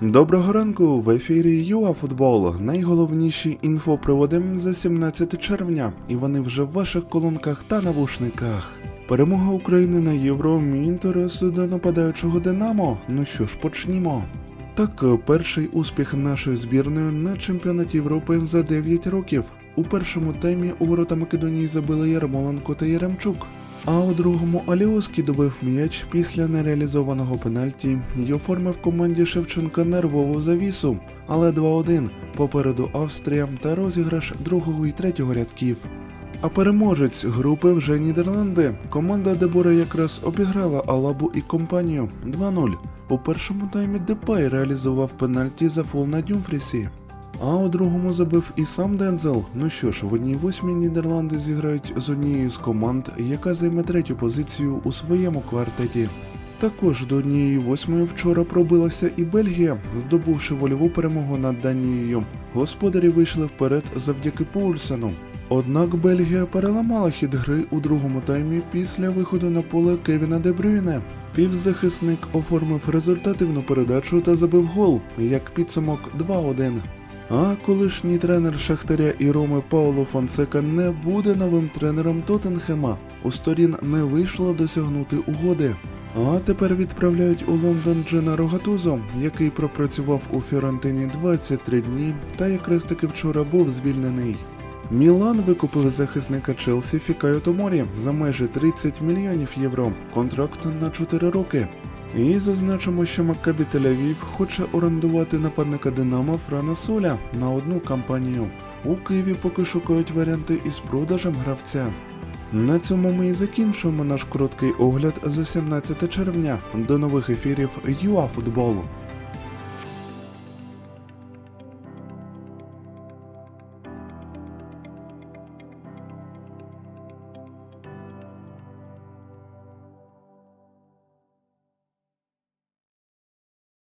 Доброго ранку в ефірі ЮАФутбол. Найголовніші інфоприводи за 17 червня, і вони вже в ваших колонках та навушниках. Перемога України на євро мій інтерес до нападаючого Динамо. Ну що ж, почнімо. Так, перший успіх нашої збірної на чемпіонаті Європи за 9 років. У першому таймі у ворота Македонії забили Ярмоленко та Яремчук. А у другому Аліоський добив м'яч після нереалізованого пенальті й оформив команді Шевченка нервову завісу, але 2-1 попереду Австрія та розіграш другого і третього рядків. А переможець групи вже Нідерланди. Команда Дебора якраз обіграла Алабу і компанію 2-0. У першому таймі Депай реалізував пенальті за фол на Дюмфрісі. А у другому забив і сам Дензел. Ну що ж, в одній восьмій Нідерланди зіграють з однією з команд, яка займе третю позицію у своєму квартеті. Також до однієї восьмої вчора пробилася і Бельгія, здобувши вольову перемогу над Данією. Господарі вийшли вперед завдяки Поульсену. Однак Бельгія переламала хід гри у другому таймі після виходу на поле Кевіна Дебрюйне. Півзахисник оформив результативну передачу та забив гол, як підсумок 2-1. А колишній тренер Шахтаря і Роми Пауло Фонсека не буде новим тренером Тоттенхема. У сторін не вийшло досягнути угоди. А тепер відправляють у Лондон Джена Рогатузо, який пропрацював у Фіорентині 23 дні та якраз таки вчора був звільнений. Мілан викупив захисника Челсі Фікаю Томорі за майже 30 мільйонів євро. Контракт на 4 роки. І зазначимо, що Маккабі Тель-Авів хоче орендувати нападника Динамо Франа Соля на одну кампанію. У Києві поки шукають варіанти із продажем гравця. На цьому ми і закінчуємо наш короткий огляд за 17 червня. До нових ефірів ЮАФутболу.